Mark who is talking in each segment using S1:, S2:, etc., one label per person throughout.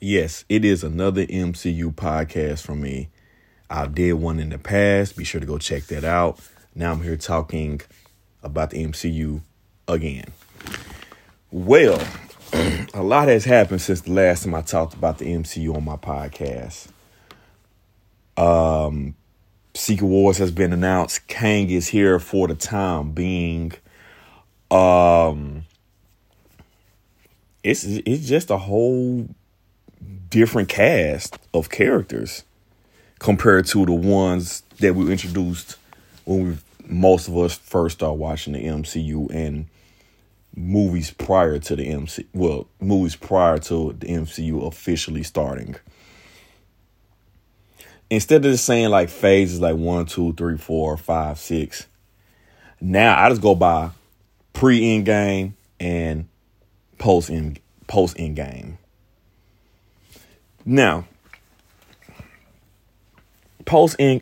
S1: Yes, it is another MCU podcast from me. I did one in the past. Be sure to go check that out. Now I'm here talking about the MCU again. Well, a lot has happened since the last time I talked about the MCU on my podcast. Um, Secret Wars has been announced. Kang is here for the time being. Um, it's it's just a whole different cast of characters compared to the ones that we introduced when we most of us first started watching the MCU and movies prior to the MCU. well movies prior to the MCU officially starting. Instead of just saying like phases like one, two, three, four, five, six, now I just go by pre Endgame and post end post Endgame. Now, post in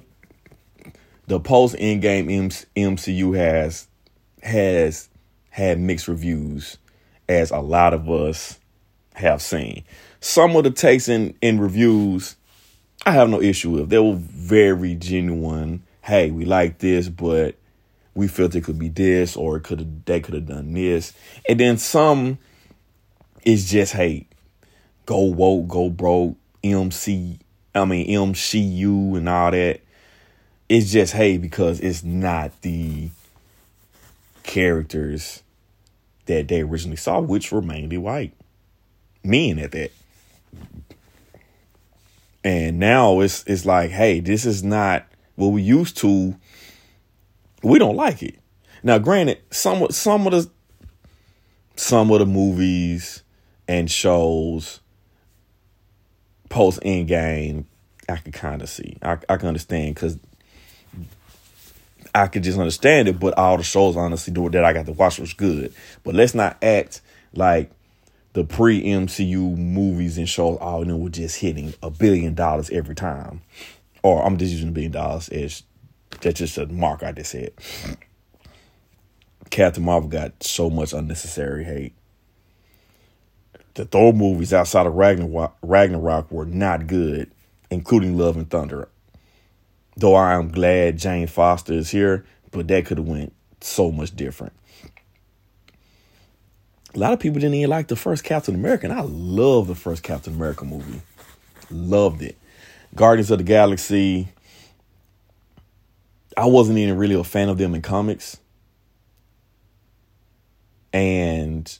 S1: the post Endgame MCU has has had mixed reviews, as a lot of us have seen. Some of the takes in, in reviews, I have no issue with. They were very genuine. Hey, we like this, but we felt it could be this, or it could they could have done this. And then some is just hey, go woke, go broke, MC, I mean MCU and all that. It's just hey because it's not the characters that they originally saw, which were mainly white men at that. And now it's it's like, hey, this is not what we used to. We don't like it. Now, granted, some some of the some of the movies and shows post Endgame, I could kind of see. I, I can understand because I could just understand it, but all the shows honestly that I got to watch was good. But let's not act like the pre MCU movies and shows all you know were just hitting a billion dollars every time. Or I'm just using a billion dollars as that's just a mark I just said. Captain Marvel got so much unnecessary hate the Thor movies outside of Ragnarok, Ragnarok were not good, including Love and Thunder. Though I am glad Jane Foster is here, but that could have went so much different. A lot of people didn't even like the first Captain America, and I love the first Captain America movie. Loved it. Guardians of the Galaxy. I wasn't even really a fan of them in comics. And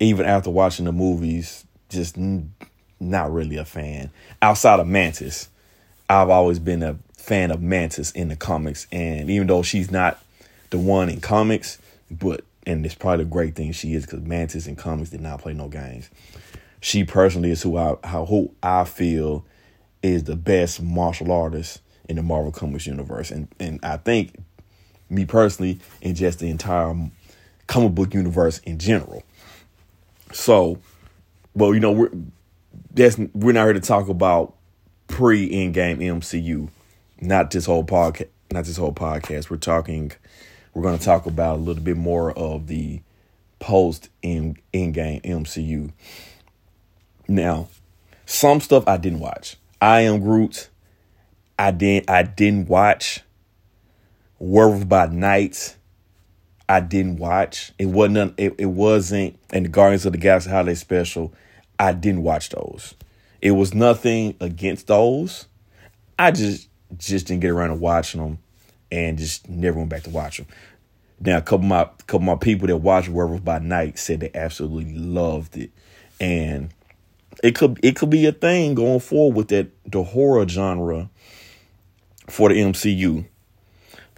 S1: even after watching the movies, just n- not really a fan. Outside of Mantis, I've always been a fan of Mantis in the comics, and even though she's not the one in comics, but and it's probably a great thing she is because Mantis in comics did not play no games. She personally is who I how who I feel is the best martial artist in the Marvel Comics universe, and and I think me personally in just the entire comic book universe in general. So, well, you know, we're that's we're not here to talk about pre Endgame MCU, not this whole podcast. Not this whole podcast. We're talking. We're going to talk about a little bit more of the post in Endgame MCU. Now, some stuff I didn't watch. I am Groot. I didn't. I didn't watch Werewolf by Night. I didn't watch. It wasn't. It, it wasn't. And the Guardians of the Galaxy Holiday Special. I didn't watch those. It was nothing against those. I just just didn't get around to watching them, and just never went back to watch them. Now, a couple of my couple of my people that watched Werewolf by Night said they absolutely loved it, and it could it could be a thing going forward with that the horror genre for the MCU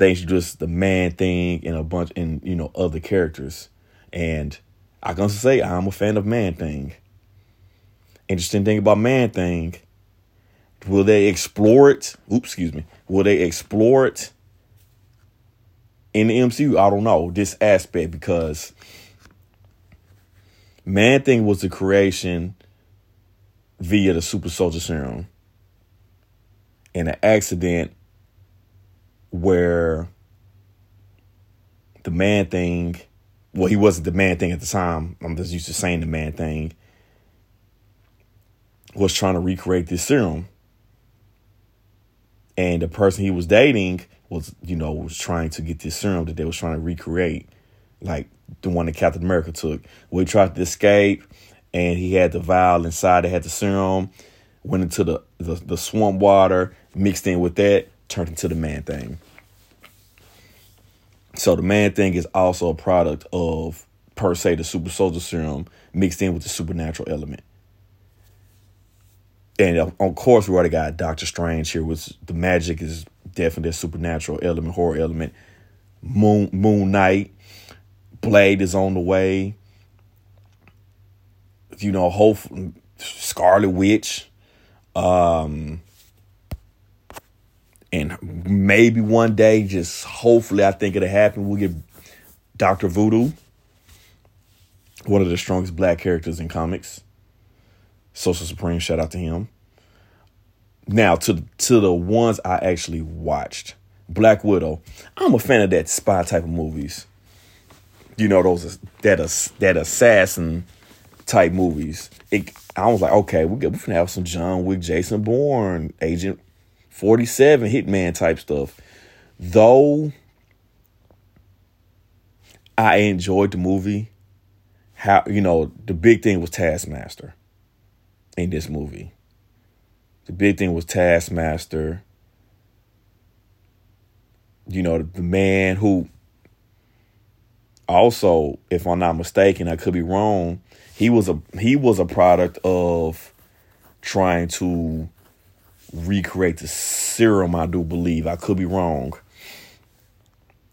S1: they just the man thing and a bunch and you know other characters. And I can say I'm a fan of Man Thing. Interesting thing about Man Thing, will they explore it? Oops, excuse me. Will they explore it in the MCU? I don't know this aspect because Man Thing was the creation via the Super Soldier Serum. And an accident where the man thing, well, he wasn't the man thing at the time. I'm just used to saying the man thing. was trying to recreate this serum. And the person he was dating was, you know, was trying to get this serum that they was trying to recreate, like the one that Captain America took. We tried to escape, and he had the vial inside that had the serum, went into the, the, the swamp water, mixed in with that, turned into the man thing. So the man thing is also a product of per se the super soldier serum mixed in with the supernatural element. And of course, we already got Doctor Strange here, which the magic is definitely a supernatural element, horror element. Moon Moon Knight, Blade is on the way. You know, hope Scarlet Witch, um, and maybe one day, just hopefully, I think it'll happen. We'll get Doctor Voodoo, one of the strongest black characters in comics. Sorcerer Supreme, shout out to him. Now to to the ones I actually watched. Black Widow. I'm a fan of that spy type of movies. You know those that are that assassin type movies. It, I was like, okay, we we can have some John Wick, Jason Bourne, Agent 47, Hitman type stuff. Though I enjoyed the movie, how you know the big thing was Taskmaster in this movie. The big thing was Taskmaster. You know, the man who also, if I'm not mistaken, I could be wrong, he was a he was a product of trying to recreate the serum, I do believe. I could be wrong.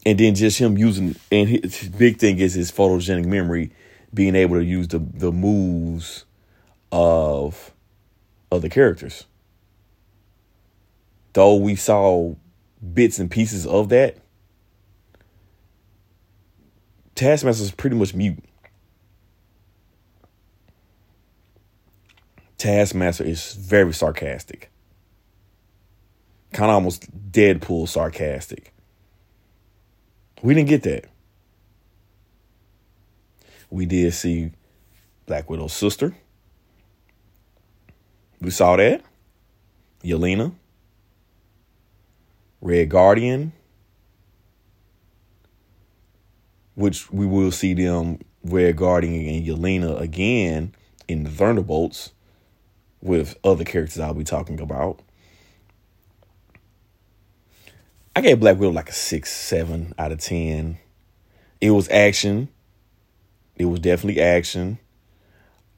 S1: And then just him using and his big thing is his photogenic memory, being able to use the the moves of other characters. Though we saw bits and pieces of that, Taskmaster is pretty much mute. Taskmaster is very sarcastic. Kind of almost Deadpool sarcastic. We didn't get that. We did see Black Widow's sister. We saw that. Yelena. Red Guardian. Which we will see them, Red Guardian and Yelena again in the Thunderbolts with other characters I'll be talking about. I gave Black Widow like a six, seven out of ten. It was action. It was definitely action.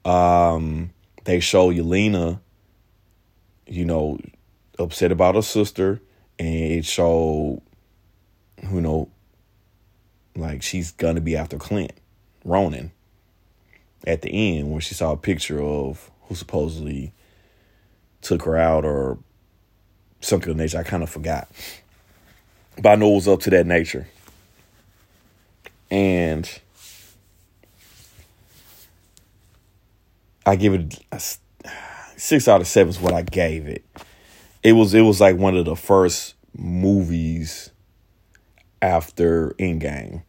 S1: Um, they show Yelena you know, upset about her sister, and it showed, you know, like she's gonna be after Clint Ronin at the end when she saw a picture of who supposedly took her out or something of nature. I kind of forgot. Was up to that nature. And I give it a, six out of seven is what I gave it. It was it was like one of the first movies after Endgame.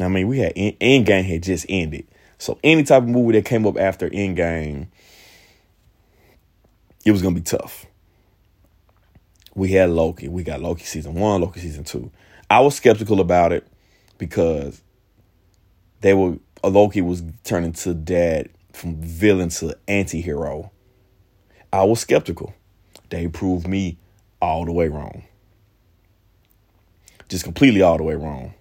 S1: I mean, we had Endgame had just ended, so any type of movie that came up after Endgame, it was gonna be tough. We had Loki. We got Loki season one, Loki season two. I was skeptical about it because they were Loki was turning to dad from villain to anti-hero I was skeptical. They proved me all the way wrong. Just completely all the way wrong.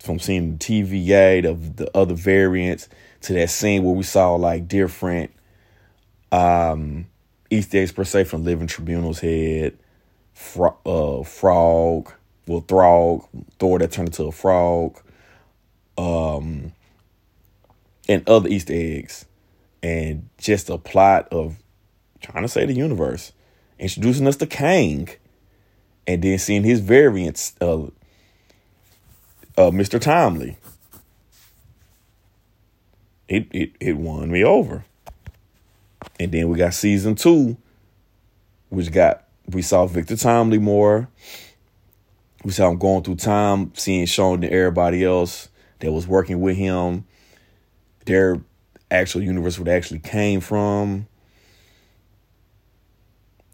S1: From seeing the TVA, the, the other variants, to that scene where we saw like different um, Easter eggs per se from Living Tribunal's head, fro- uh, frog, well, Throg, Thor that turned into a frog, um, and other Easter eggs and just a plot of trying to say the universe, introducing us to Kang, and then seeing his variants, uh, uh, Mr. Timely. It, it it won me over. And then we got season two, which got we saw Victor Timely more. We saw him going through time, seeing Sean and everybody else that was working with him. They're actual universe where they actually came from.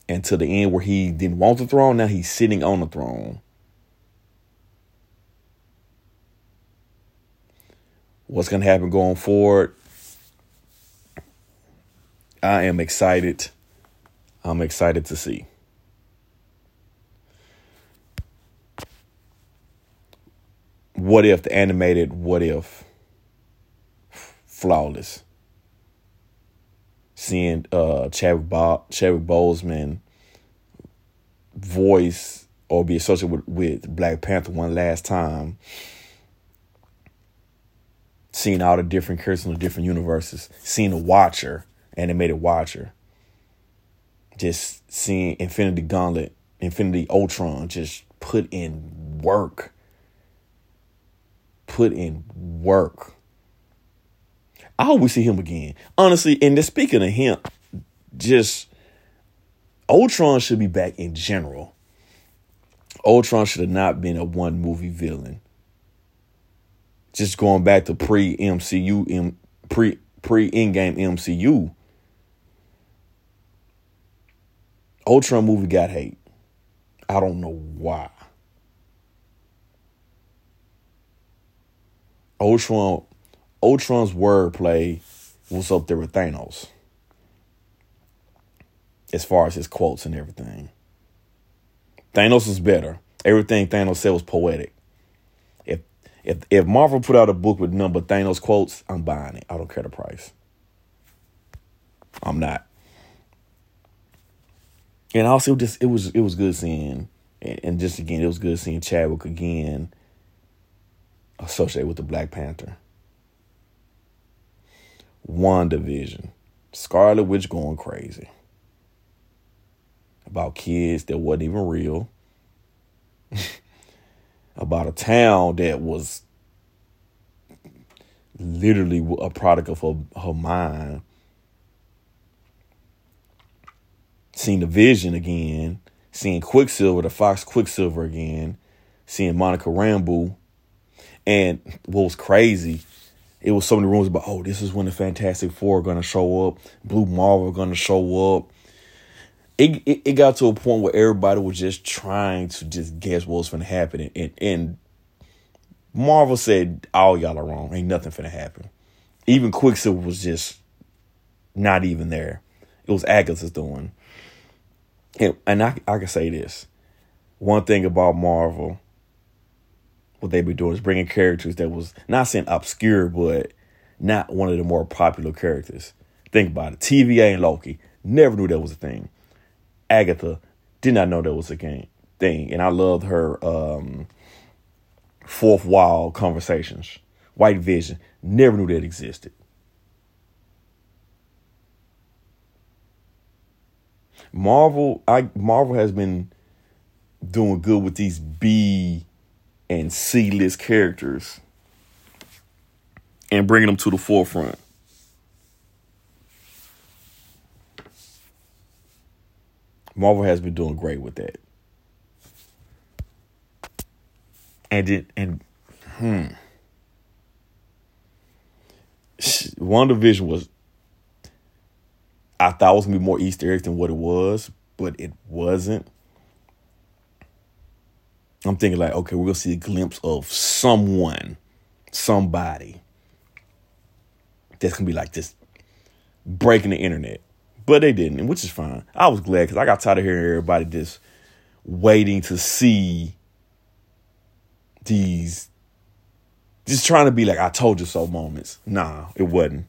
S1: And to the end where he didn't want the throne, now he's sitting on the throne. What's to happen going forward? I am excited. I'm excited to see. What if the animated what if flawless? Seeing uh Chadwick, Bo- Chadwick Boseman voice or be associated with, with Black Panther one last time. Seeing all the different characters in the different universes. Seeing the Watcher animated Watcher. Just seeing Infinity Gauntlet, Infinity Ultron just put in work. Put in work. I hope we see him again. Honestly, and speaking of him, just Ultron should be back in general. Ultron should have not been a one movie villain. Just going back to pre MCU, pre pre in Endgame MCU, Ultron movie got hate. I don't know why. Ultron, Ultron's wordplay was up there with Thanos. As far as his quotes and everything. Thanos was better. Everything Thanos said was poetic. If if if Marvel put out a book with number Thanos quotes, I'm buying it. I don't care the price. I'm not and also just it was it was good seeing and just again it was good seeing Chadwick again associated with the Black Panther. WandaVision. Scarlet Witch going crazy. About kids that wasn't even real. About a town that was literally a product of her, her mind seeing the Vision again, seeing Quicksilver, the Fox Quicksilver again, seeing Monica Rambeau. And what was crazy, it was so many rumors about, oh, this is when the Fantastic Four are to show up, Blue Marvel are to show up. It, it, it got to a point where everybody was just trying to just guess what was to happen. And, and Marvel said, all y'all are wrong. Ain't nothing to happen. Even Quicksilver was just not even there. It was Agatha's doing and, I, I can say this one thing about Marvel, what they be doing is bringing characters that was not saying obscure, but not one of the more popular characters. Think about it. TVA and Loki never knew that was a thing. Agatha did not know that was a game thing, and I loved her um, fourth wall conversations. White Vision never knew that existed. Marvel, I Marvel has been doing good with these B and C list characters and bringing them to the forefront. Marvel has been doing great with that. And it and hmm. WandaVision was I thought it was gonna be more Easter eggs than what it was, but it wasn't. I'm thinking like, okay, we're gonna see a glimpse of someone, somebody that's gonna be like just breaking the internet. But they didn't, which is fine. I was glad because I got tired of hearing everybody just waiting to see these just trying to be like I told you so moments. Nah, it wasn't.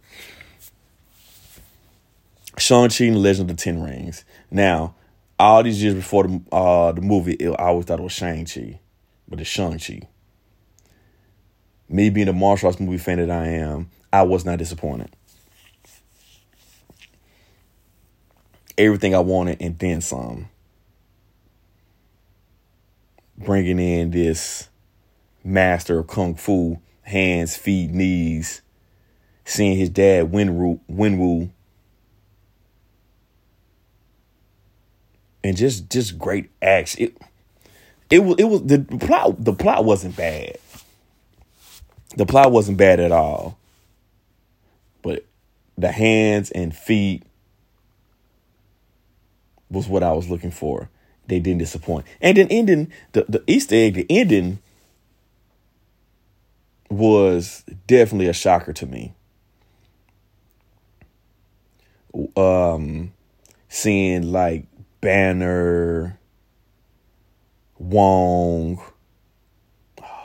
S1: Shang-Chi and the Legend of the Ten Rings. Now, all these years before the uh, the movie, it, I always thought it was Shang-Chi, but it's Shang-Chi. Me being a martial arts movie fan that I am, I was not disappointed. Everything I wanted and then some. Bringing in this master of kung fu, hands, feet, knees. Seeing his dad Wenwu, Wenwu and just just great action. It it was it was the plot the plot wasn't bad. The plot wasn't bad at all. But the hands and feet was what I was looking for. They didn't disappoint. And then ending the, the Easter egg, the ending was definitely a shocker to me. Um seeing like Banner, Wong,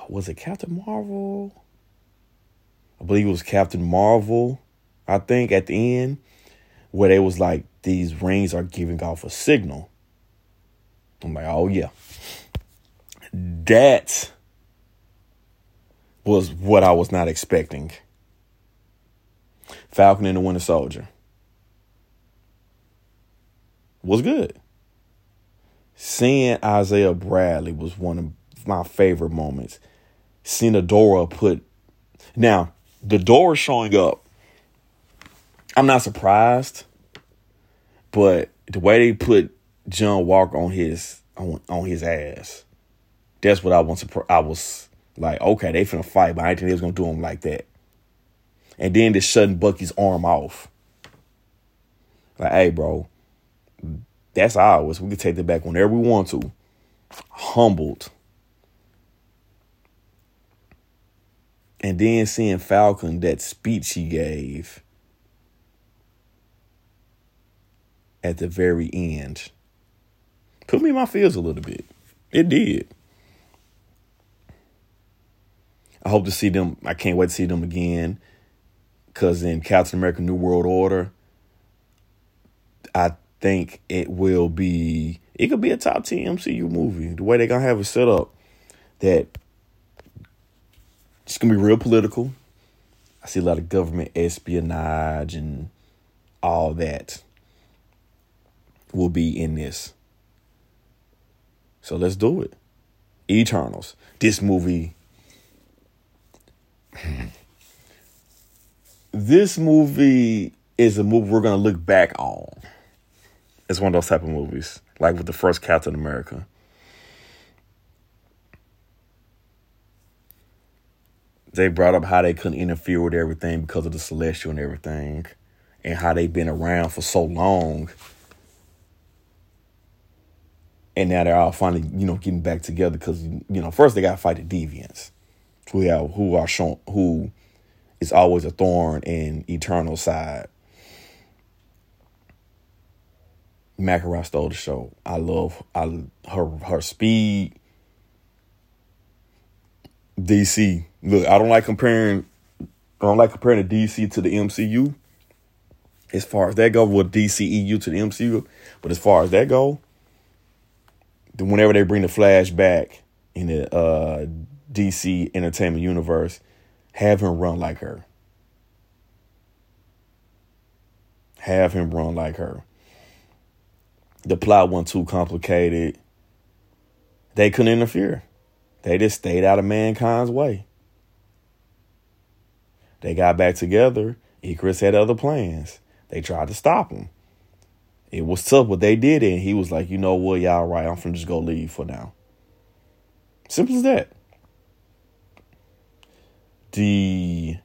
S1: was it Captain Marvel? I believe it was Captain Marvel, I think, at the end, where they was like, these rings are giving off a signal. I'm like, oh yeah. That was what I was not expecting. Falcon and the Winter Soldier was good. Seeing Isaiah Bradley was one of my favorite moments. Seeing Adora put now the door showing up. I'm not surprised, but the way they put John Walker on his on, on his ass, that's what I to. I was like, okay, they finna fight, but I didn't think they was gonna do him like that. And then just shutting Bucky's arm off. Like, hey, bro, that's ours. We can take it back whenever we want to. Humbled. And then seeing Falcon, that speech he gave at the very end, put me in my feels a little bit. It did. I hope to see them. I can't wait to see them again. Because in Captain America New World Order, I think it will be, it could be a top 10 MCU movie. The way they're to have it set up, that it's gonna be real political. I see a lot of government espionage and all that will be in this. So let's do it. Eternals. This movie. this movie is a movie we're gonna look back on. It's one of those type of movies, like with the first Captain America. they brought up how they couldn't interfere with everything because of the celestial and everything, and how they've been around for so long. And now they're all finally, you know, getting back together because you know, first they got to fight the deviants, who have who are shown who is always a thorn in Eternal side. Makkari stole the show. I love I her her speed. DC Look, I don't like comparing. I don't like comparing the DC to the MCU. As far as that go, with DCEU to the MCU, but as far as that go, then whenever they bring the Flash back in the uh, DC Entertainment Universe, have him run like her. Have him run like her. The plot wasn't too complicated. They couldn't interfere. They just stayed out of mankind's way. They got back together. Ikaris had other plans. They tried to stop him. It was tough, but they did it. And he was like, you know what, y'all right. I'm finna just go leave for now. Simple as that. The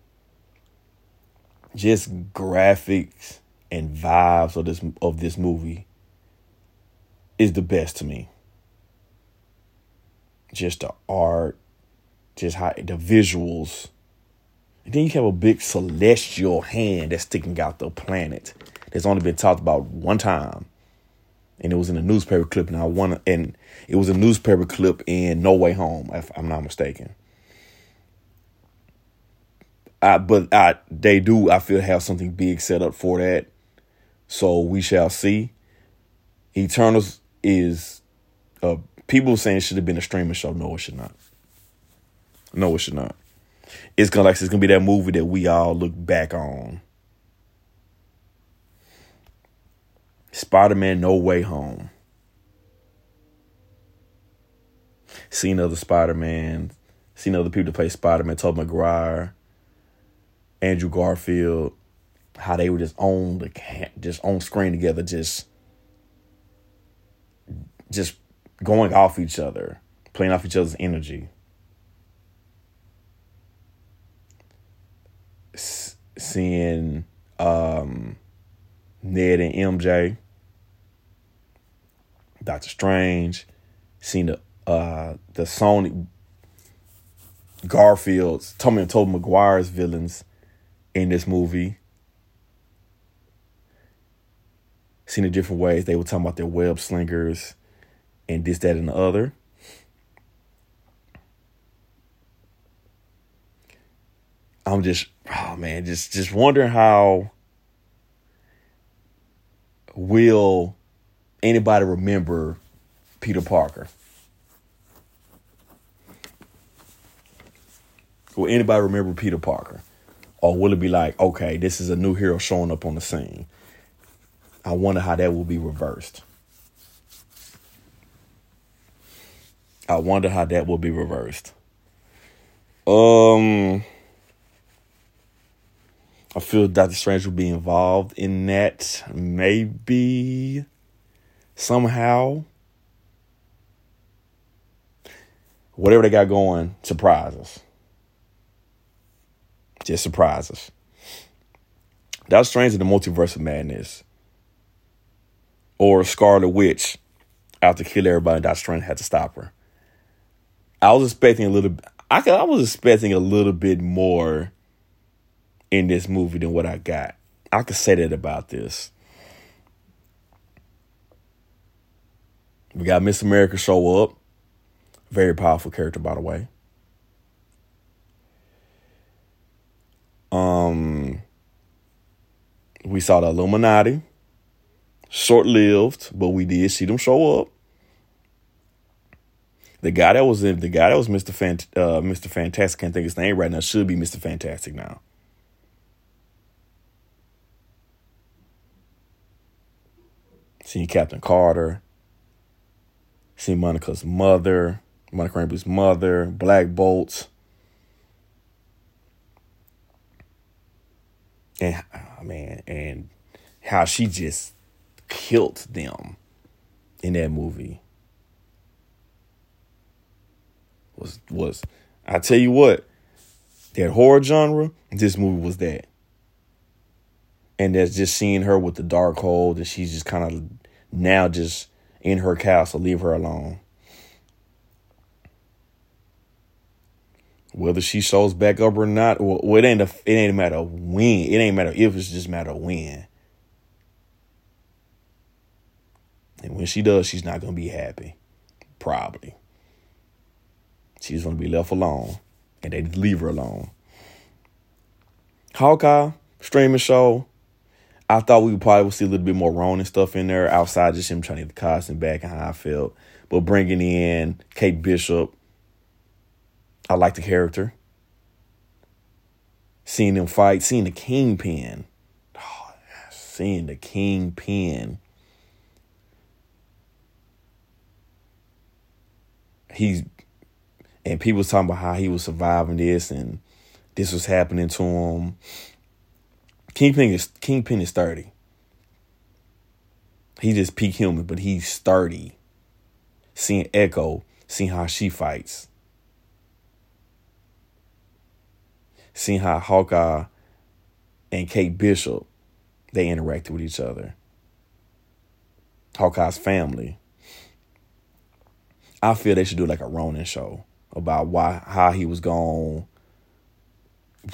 S1: just graphics and vibes of this of this movie is the best to me. Just the art, just how the visuals and then you have a big celestial hand that's sticking out the planet. That's only been talked about one time. And it was in a newspaper clip, and I want and it was a newspaper clip in No Way Home, if I'm not mistaken. I, but I, they do, I feel, have something big set up for that. So we shall see. Eternals is, uh, people saying it should have been a streaming show. No, it should not. No, it should not it's gonna like it's gonna be that movie that we all look back on. Spider Man No Way Home. Seen other Spider Man, seen other people to play Spider Man, Tobey Maguire, Andrew Garfield, how they were just on the just on screen together, just just going off each other, playing off each other's energy. seeing um, Ned and MJ, Doctor Strange, seen the uh, the Sony Garfield's, Tommy and Tobey Maguire's villains in this movie. Seen the different ways they were talking about their web slingers and this, that, and the other. I'm just, oh man, just just wondering how will anybody remember Peter Parker? Will anybody remember Peter Parker? Or will it be like, okay, this is a new hero showing up on the scene? I wonder how that will be reversed. I wonder how that will be reversed. Um I feel Doctor Strange will be involved in that, maybe somehow. Whatever they got going, surprise us. Just surprise us. Doctor Strange in the Multiverse of Madness. Or Scarlet Witch out to kill everybody, Doctor Strange had to stop her. I was expecting a little I I was expecting a little bit more in this movie than what I got. I could say that about this. We got Miss America show up. Very powerful character, by the way. Um, we saw the Illuminati. Short lived, but we did see them show up. The guy that was in the guy that was Mr. Fant, uh, Mr. Fantastic, can't think his name right now, should be Mr. Fantastic now. Seen Captain Carter. Seen Monica's mother, Monica Rambeau's mother, Black Bolt. And oh man, and how she just killed them in that movie. Was was I tell you what, that horror genre, this movie was that. And that's just seeing her with the Darkhold, and she's just kind of now just in her castle. Leave her alone. Whether she shows back up or not, well, it ain't a, it ain't a matter when. It ain't matter if it's just matter of when. And when she does, she's not gonna be happy. Probably. She's gonna be left alone. And they leave her alone. Hawkeye, streaming show, I thought we probably would see a little bit more Ronin stuff in there outside just him trying to get the costume back and how I felt. But bringing in Kate Bishop, I like the character. Seeing them fight, seeing the Kingpin. Oh, seeing the Kingpin. He's and people was talking about how he was surviving this and this was happening to him Kingpin is Kingpin is 30. He just peak human, but he's 30. Seeing Echo, seeing how she fights. Seeing how Hawkeye and Kate Bishop they interacted with each other. Hawkeye's family. I feel they should do like a Ronin show about why how he was gone.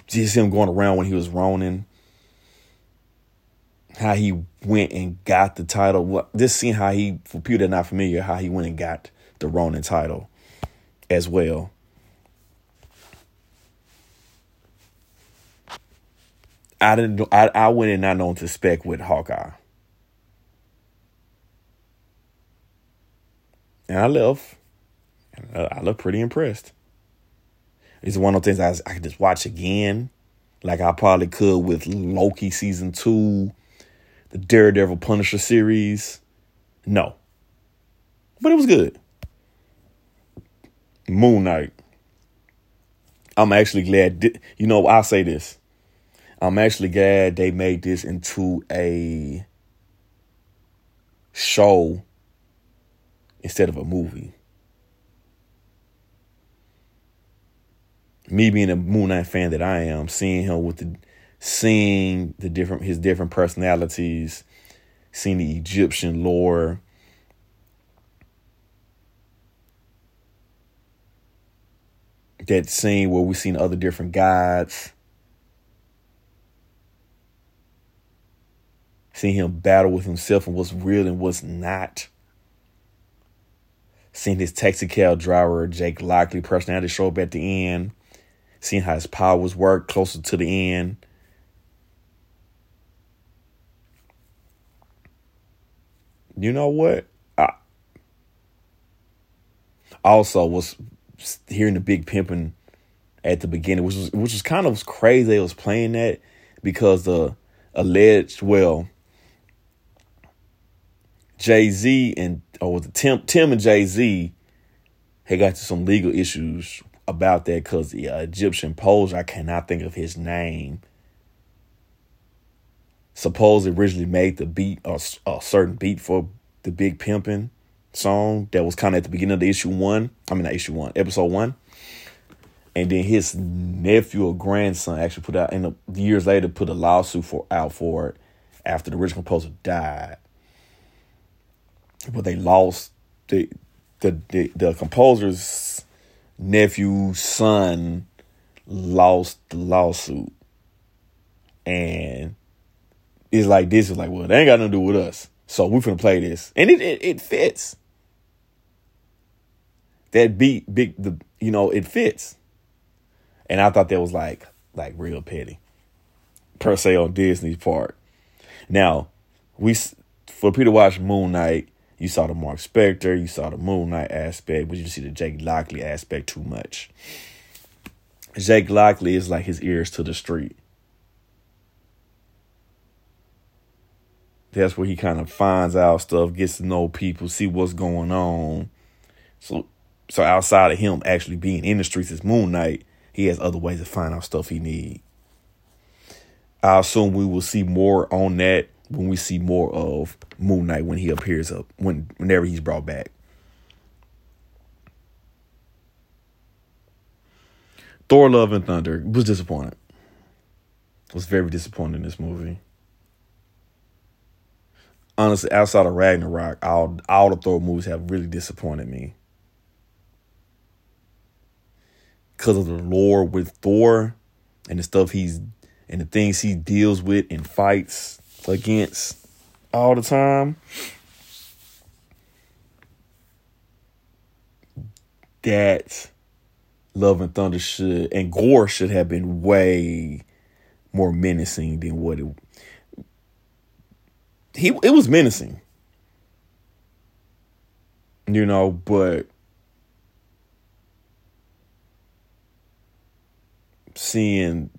S1: Just him going around when he was Ronin how he went and got the title. What this scene how he for people that are not familiar, how he went and got the Ronin title as well. I didn't. I I went in not knowing to spec with Hawkeye, and I left. I look pretty impressed. It's one of those things I I could just watch again, like I probably could with Loki season two the Daredevil Punisher series. No. But it was good. Moon Knight. I'm actually glad. You know, I'll say this. I'm actually glad they made this into a show instead of a movie. Me being a Moon Knight fan that I am, seeing him with the seeing the different his different personalities, seeing the Egyptian lore. That scene where we've seen other different gods. Seeing him battle with himself and what's real and what's not. Seeing his taxi cab driver, Jake Lockley personality show up at the end. Seeing how his powers work closer to the end. you know what? I also was hearing the big pimping at the beginning, which was which was kind of crazy. They was playing that because the alleged well, Jay Z and or was it Tim Tim and Jay Z had got to some legal issues about that because the uh, Egyptian poser I cannot think of his name supposedly originally made the beat a, a certain beat for the Big Pimpin' song that was kind of at the beginning of the issue one. I mean, not issue one, episode one. And then his nephew or grandson actually put out, and years later, put a lawsuit for out for it after the original composer died. But they lost the the the, the composer's nephew son lost the lawsuit, and it's like this is like, well, they ain't got nothing to do with us. So we're gonna play this, and it, it it fits. That beat, big the you know it fits, and I thought that was like like real petty, per se on Disney's part. Now we for Peter watch Moon Knight, you saw the Mark Spector, you saw the Moon Knight aspect, but you see the Jake Lockley aspect too much. Jake Lockley is like his ears to the street. That's where he kind of finds out stuff, gets to know people, see what's going on. So, so outside of him actually being in the streets as Moon Knight, he has other ways to find out stuff he need. I assume we will see more on that when we see more of Moon Knight when he appears up when whenever he's brought back. Thor: Love and Thunder was disappointed. Was very disappointed in this movie honestly, outside of Ragnarok, all all the Thor movies have really disappointed me. Because of the lore with Thor and the stuff he's and the things he deals with and fights against all the time. That Love and Thunder should and Gorr should have been way more menacing than what it he it was menacing. You know, but seeing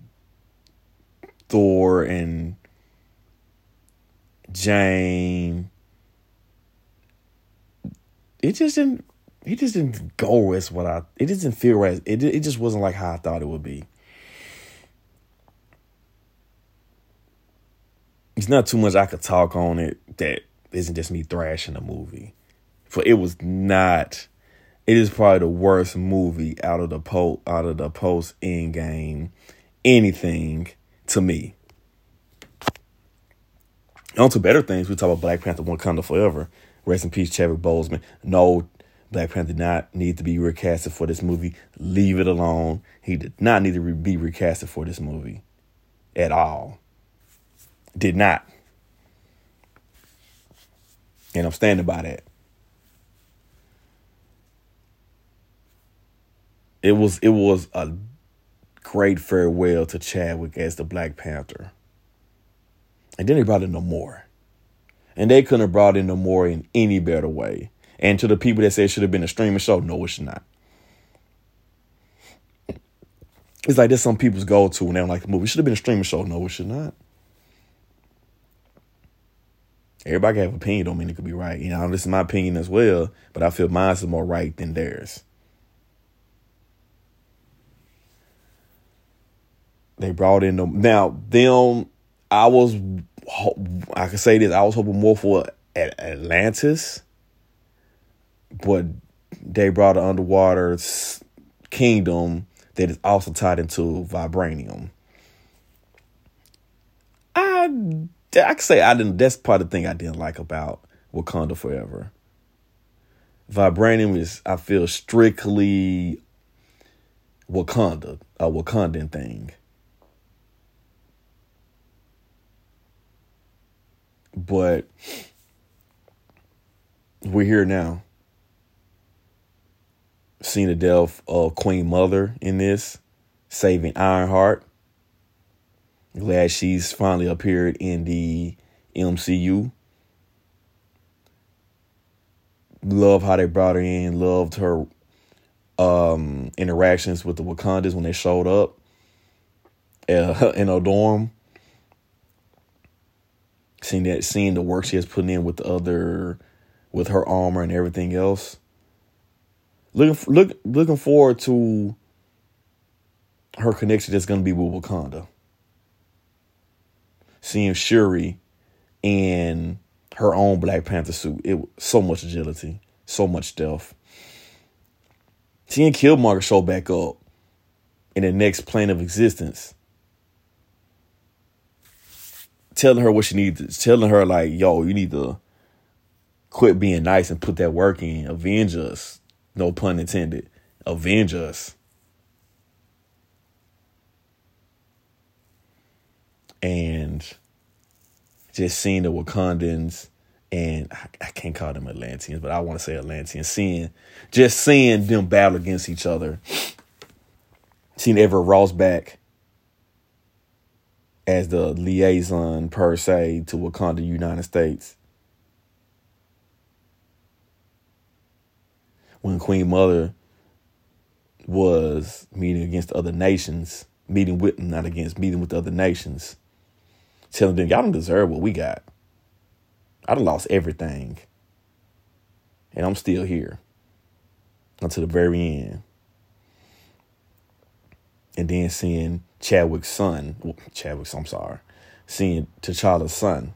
S1: Thor and Jane it just didn't it just didn't go as what I it didn't feel right. It it just wasn't like how I thought it would be. it's not too much I could talk on it that isn't just me thrashing a movie. For it was not. It is probably the worst movie out of the po out of the post Endgame anything to me. On to better things, we talk about Black Panther Wakanda Forever. Rest in peace, Chadwick Boseman. No, Black Panther did not need to be recasted for this movie. Leave it alone. He did not need to be recasted for this movie at all. Did not. And I'm standing by that. It was it was a great farewell to Chadwick as the Black Panther. And then they brought in Namor. And they couldn't have brought in Namor in any better way. And to the people that say it should have been a streaming show, no, it should not. It's like this some people's go to when they don't like the movie. It should have been a streaming show. No, it should not. Everybody can have opinion, don't mean it could be right. You know, this is my opinion as well, but I feel mine is more right than theirs. They brought in them now. Them, I was, I can say this. I was hoping more for Atlantis, but they brought an underwater kingdom that is also tied into vibranium. I I can say I didn't. That's part of the thing I didn't like about Wakanda Forever. Vibranium is I feel strictly Wakanda, a Wakandan thing. But we're here now. Seeing the death of Queen Mother in this, saving Ironheart. Glad she's finally appeared in the MCU. Love how they brought her in. Loved her um, interactions with the Wakandans when they showed up uh, in a dorm. Seeing that, seeing the work she has put in with the other, with her armor and everything else. Looking, look, looking forward to her connection that's going to be with Wakanda. Seeing Shuri in her own Black Panther suit, it so much agility, so much stealth. Seeing Killmonger show back up in the next plane of existence, telling her what she needs, telling her like, "Yo, you need to quit being nice and put that work in. Avenge us." No pun intended. Avenge us. And just seeing the Wakandans and I, I, can't call them Atlanteans, but I want to say Atlanteans. Seeing, just seeing them battle against each other. Seeing Everett Ross back as the liaison per se to Wakanda, United States. When Queen Mother was meeting against other nations, meeting with not against, meeting with other nations, telling them y'all don't deserve what we got. I'd have lost everything. And I'm still here until the very end. And then seeing Chadwick's son, well, Chadwick's, I'm sorry, seeing T'Challa's son.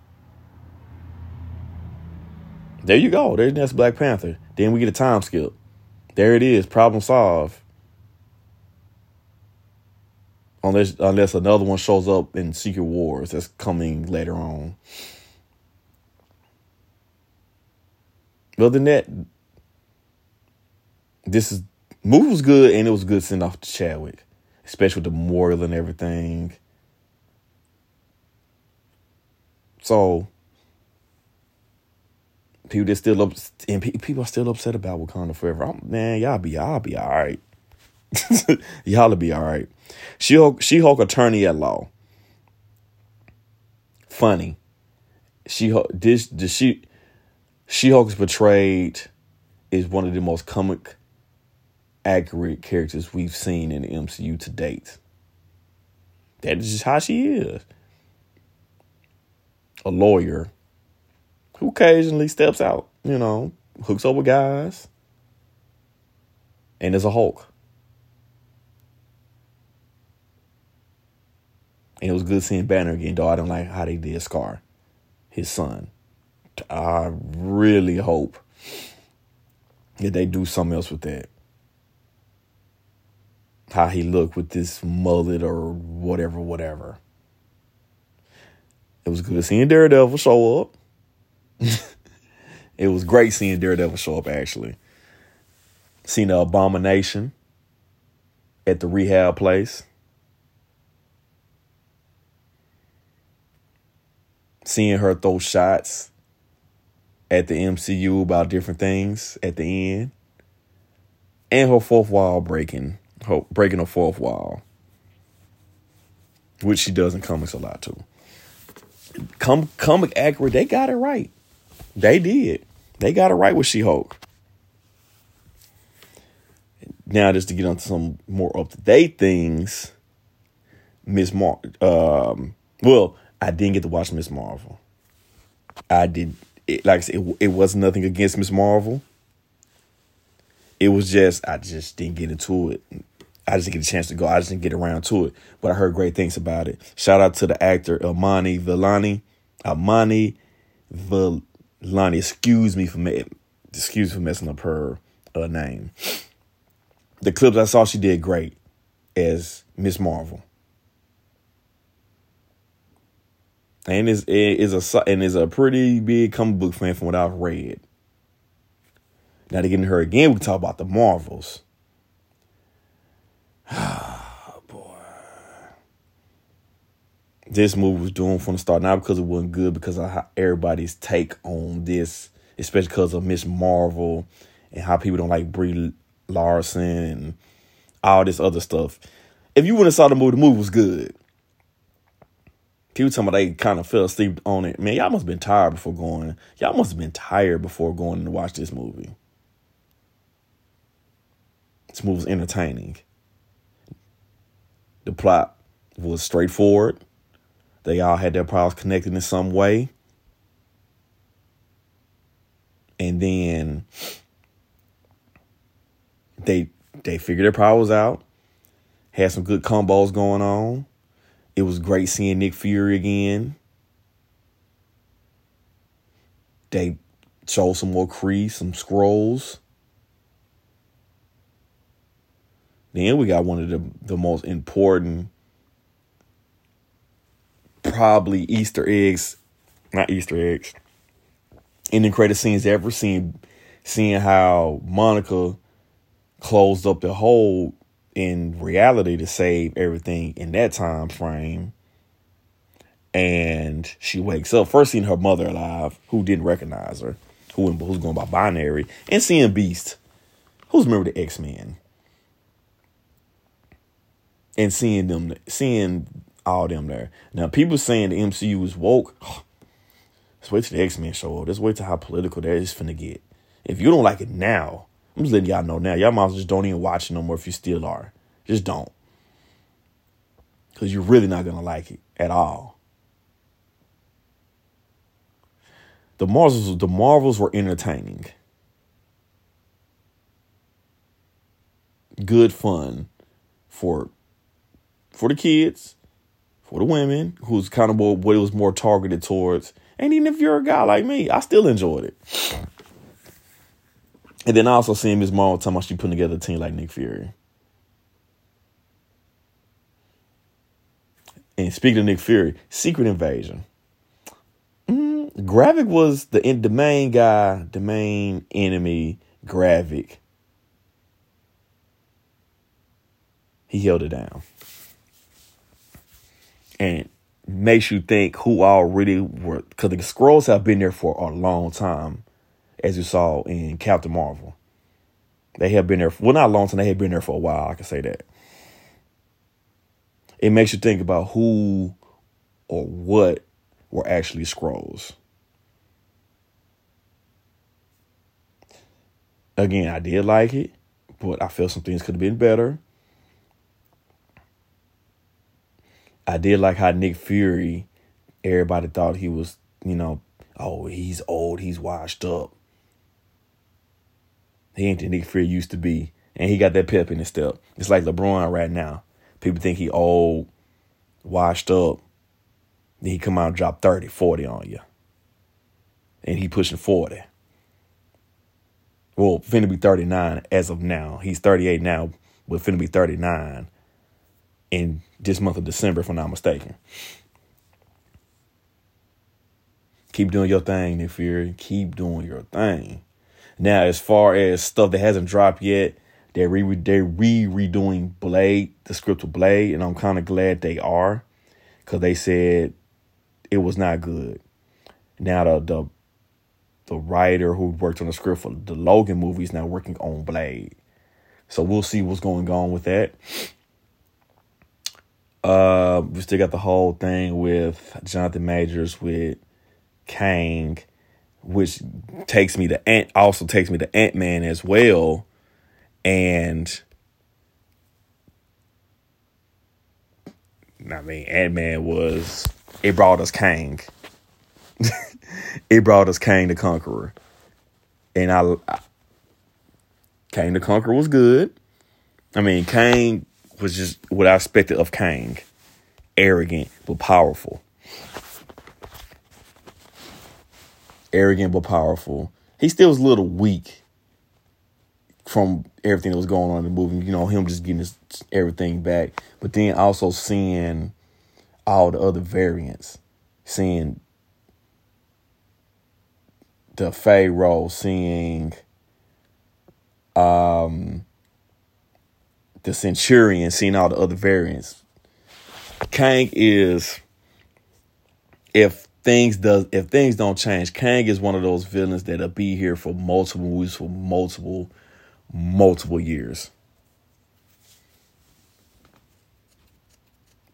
S1: There you go. There's that's Black Panther. Then we get a time skip. There it is. Problem solved. Unless unless another one shows up in Secret Wars that's coming later on. Other than that, this is movie was good and it was good send off to Chadwick, especially with the memorial and everything. So people that still up and people are still upset about Wakanda Forever. I'm, man, y'all be y'all be all right. y'all'll be all right. She Hulk, She Hulk attorney at law. Funny. She Hulk this the she she Hulk is portrayed is one of the most comic accurate characters we've seen in the MCU to date. That is just how she is. A lawyer who occasionally steps out, you know, hooks up with guys, and is a Hulk. And it was good seeing Banner again, though I don't like how they did Skaar, his son. I really hope that they do something else with that. How he looked with this mullet or whatever, whatever. It was good seeing Daredevil show up. it was great seeing Daredevil show up actually. Seeing the abomination at the rehab place. Seeing her throw shots at the MCU about different things at the end. And her fourth wall breaking, breaking a fourth wall, which she does in comics a lot too. Com- comic accurate, they got it right. They did. They got it right with She Hulk. Now, just to get on some more up to date things, Miss Mar. Um, well, I didn't get to watch Miss Marvel. I did it, like I said, it, it was nothing against Miss Marvel. It was just I just didn't get into it. I just didn't get a chance to go. I just didn't get around to it. But I heard great things about it. Shout out to the actor Amani Villani. Amani Villani. Excuse me for me. Excuse me for messing up her uh, name. The clips I saw, she did great as Miss Marvel. and is is a and is a pretty big comic book fan from what I've read. Now to get into her again, we can talk about the Marvels. Boy. This movie was doomed from the start, not because it wasn't good, because of how everybody's take on this, especially because of Miss Marvel and how people don't like Brie Larson and all this other stuff. If you wouldn't have saw the movie, the movie was good. People talking about they kind of fell asleep on it. Man, y'all must have been tired before going. Y'all must have been tired before going to watch this movie. This movie was entertaining. The plot was straightforward. They all had their problems connected in some way. And then they they figured their problems out. Had some good combos going on. It was great seeing Nick Fury again. They showed some more Kree, some Skrulls. Then we got one of the, the most important, probably Easter eggs, not Easter eggs, in the credit scenes ever seen, seeing how Monica closed up the hole in reality to save everything in that time frame. And she wakes up first seeing her mother alive, who didn't recognize her, who who's going by binary, and seeing Beast, who's member of the X Men, and seeing them, seeing all them there. Now, people saying the MCU is woke. Let's wait till the X Men show up. Let's wait till how political that is finna get. If you don't like it now, I'm just letting y'all know now. Y'all might just don't even watch it no more if you still are. Just don't. Because you're really not to like it at all. The Marvels, the Marvels were entertaining. Good fun for for the kids, for the women, who's kind of what it was more targeted towards. And even if you're a guy like me, I still enjoyed it. And then I also seeing Miss Marvel talking about she putting together a team like Nick Fury. And speaking of Nick Fury, Secret Invasion. Mm, Gravik was the the main guy, the main enemy. Gravik. He held it down, and makes you think who already were because the Skrulls have been there for a long time as you saw in Captain Marvel. They have been there, for, well, not a long time, they have been there for a while, I can say that. It makes you think about who or what were actually Skrulls. Again, I did like it, but I felt some things could have been better. I did like how Nick Fury, everybody thought he was, you know, oh, he's old, he's washed up. He ain't the Nick Fury used to be. And he got that pep in his step. It's like LeBron right now. People think he old, washed up. Then he come out and drop 30, 40 on you. And he pushing 40. Well, finna be 39 as of now. He's 38 now, but finna be 39 in this month of December, if I'm not mistaken. Keep doing your thing, Nick Fury. Keep doing your thing. Now, as far as stuff that hasn't dropped yet, they're re they're re redoing Blade, the script of Blade, and I'm kind of glad they are, because they said it was not good. Now the the the writer who worked on the script for the Logan movie is now working on Blade, so we'll see what's going on with that. Uh, we still got the whole thing with Jonathan Majors with Kang which takes me to Ant also takes me to Ant Man as well, and I mean Ant Man was it brought us Kang. it brought us Kang the Conqueror, and I, I Kang the Conqueror was good. I mean Kang was just what I expected of Kang, arrogant but powerful. arrogant but powerful. He still was a little weak from everything that was going on in the movie. You know, him just getting his everything back, but then also seeing all the other variants seeing the Pharaoh, seeing um the Centurion, seeing all the other variants. Kang is if things does if things don't change, Kang is one of those villains that'll be here for multiple movies for multiple multiple years.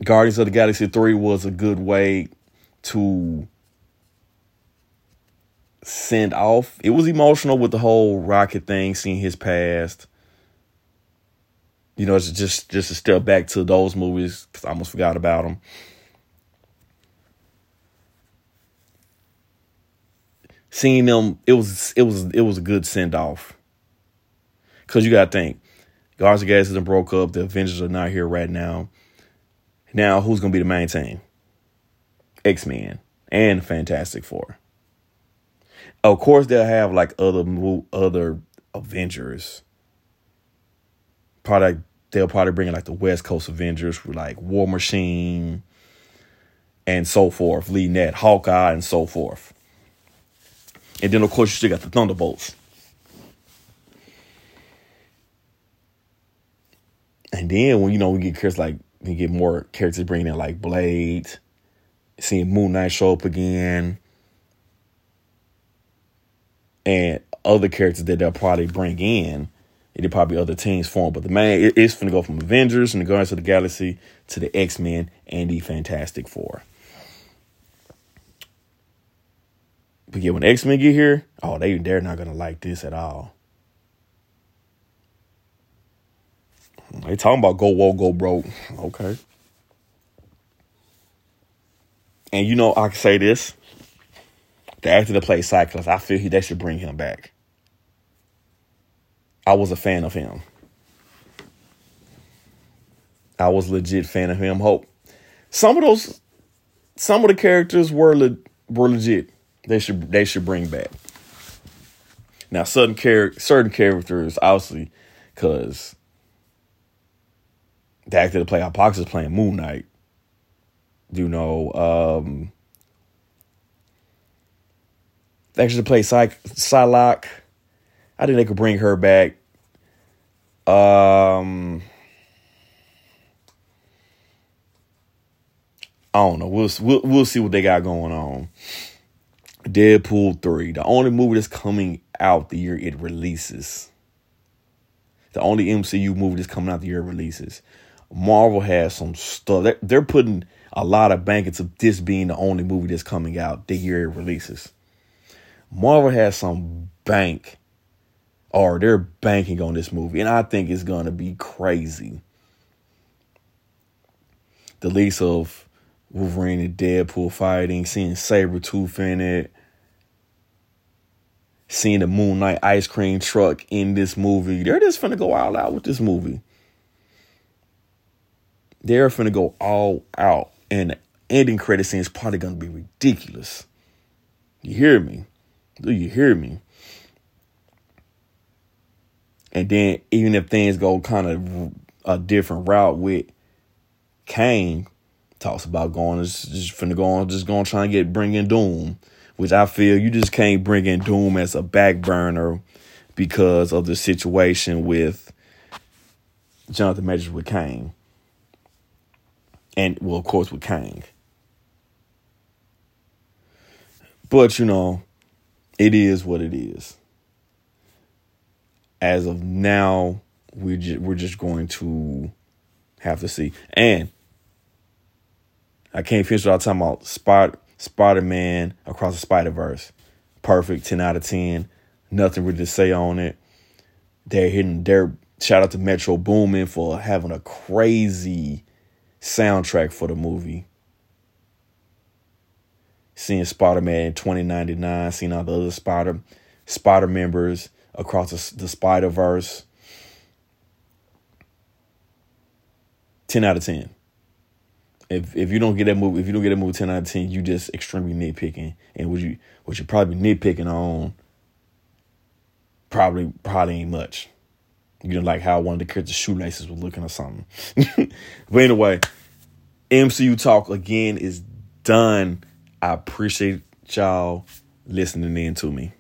S1: Guardians of the Galaxy 3 was a good way to send off. It was emotional with the whole Rocket thing, seeing his past. You know, it's just just a step back to those movies because I almost forgot about them. Seeing them, it was it was it was a good send off. Cause you gotta think, Guardians of the Galaxy broke up. The Avengers are not here right now. Now, who's gonna be the main team? X Men and Fantastic Four. Of course, they'll have like other other Avengers. Probably they'll probably bring in like the West Coast Avengers, like War Machine and so forth, leading that Hawkeye and so forth. And then of course you still got the Thunderbolts. And then when you know we get characters like we get more characters bringing in like Blade, seeing Moon Knight show up again, and other characters that they'll probably bring in. It'll probably other teams form, but the main it, it's gonna go from Avengers and the Guardians of the Galaxy to the X Men and the Fantastic Four. But yeah, when X Men get here, oh they they're not gonna like this at all. They talking about go woke, go broke. Okay. And you know, I can say this. The actor that plays Cyclops, I feel he they should bring him back. I was a fan of him. I was legit fan of him. Hope some of those, some of the characters were le, were legit. They should they should bring back. Now, certain char- certain characters, obviously, because the actor that played Apocalypse is playing Moon Knight. You know, um, actually play Psy- Psylocke. I think they could bring her back. Um, I don't know. We'll, we'll we'll see what they got going on. Deadpool three, the only movie that's coming out the year it releases. The only MCU movie that's coming out the year it releases. Marvel has some stuff. They're, they're putting a lot of bank into this being the only movie that's coming out the year it releases. Marvel has some bank, or they're banking on this movie, and I think it's gonna be crazy. The lease of Wolverine and Deadpool fighting, seeing Sabretooth in it, seeing the Moon Knight ice cream truck in this movie. They're just gonna go all out with this movie. They're finna go all out. And the ending credit scene is probably gonna be ridiculous. You hear me? Do you hear me? And then even if things go kind of a different route with Kang, talks about going just, finna go on, just going to try and get bring in Doom, which I feel you just can't bring in Doom as a back burner because of the situation with Jonathan Majors with Kang. and well, of course, with Kang. But you know, it is what it is. As of now, we're just, we're just going to have to see. And I can't finish without talking about Spot Spider Man across the Spider Verse. Perfect, ten out of ten. Nothing really to say on it. They're hitting. They're shout out to Metro Boomin for having a crazy soundtrack for the movie. Seeing Spider Man in 2099, seeing all the other Spider Spider members across the, the Spider Verse. 10 out of 10. If if you don't get that movie, if you don't get that movie 10 out of 10, you just extremely nitpicking. And what you what you probably nitpicking on probably probably ain't much. You know, like how one of the characters' shoelaces was looking or something. but anyway, MCU talk again is done. I appreciate y'all listening in to me.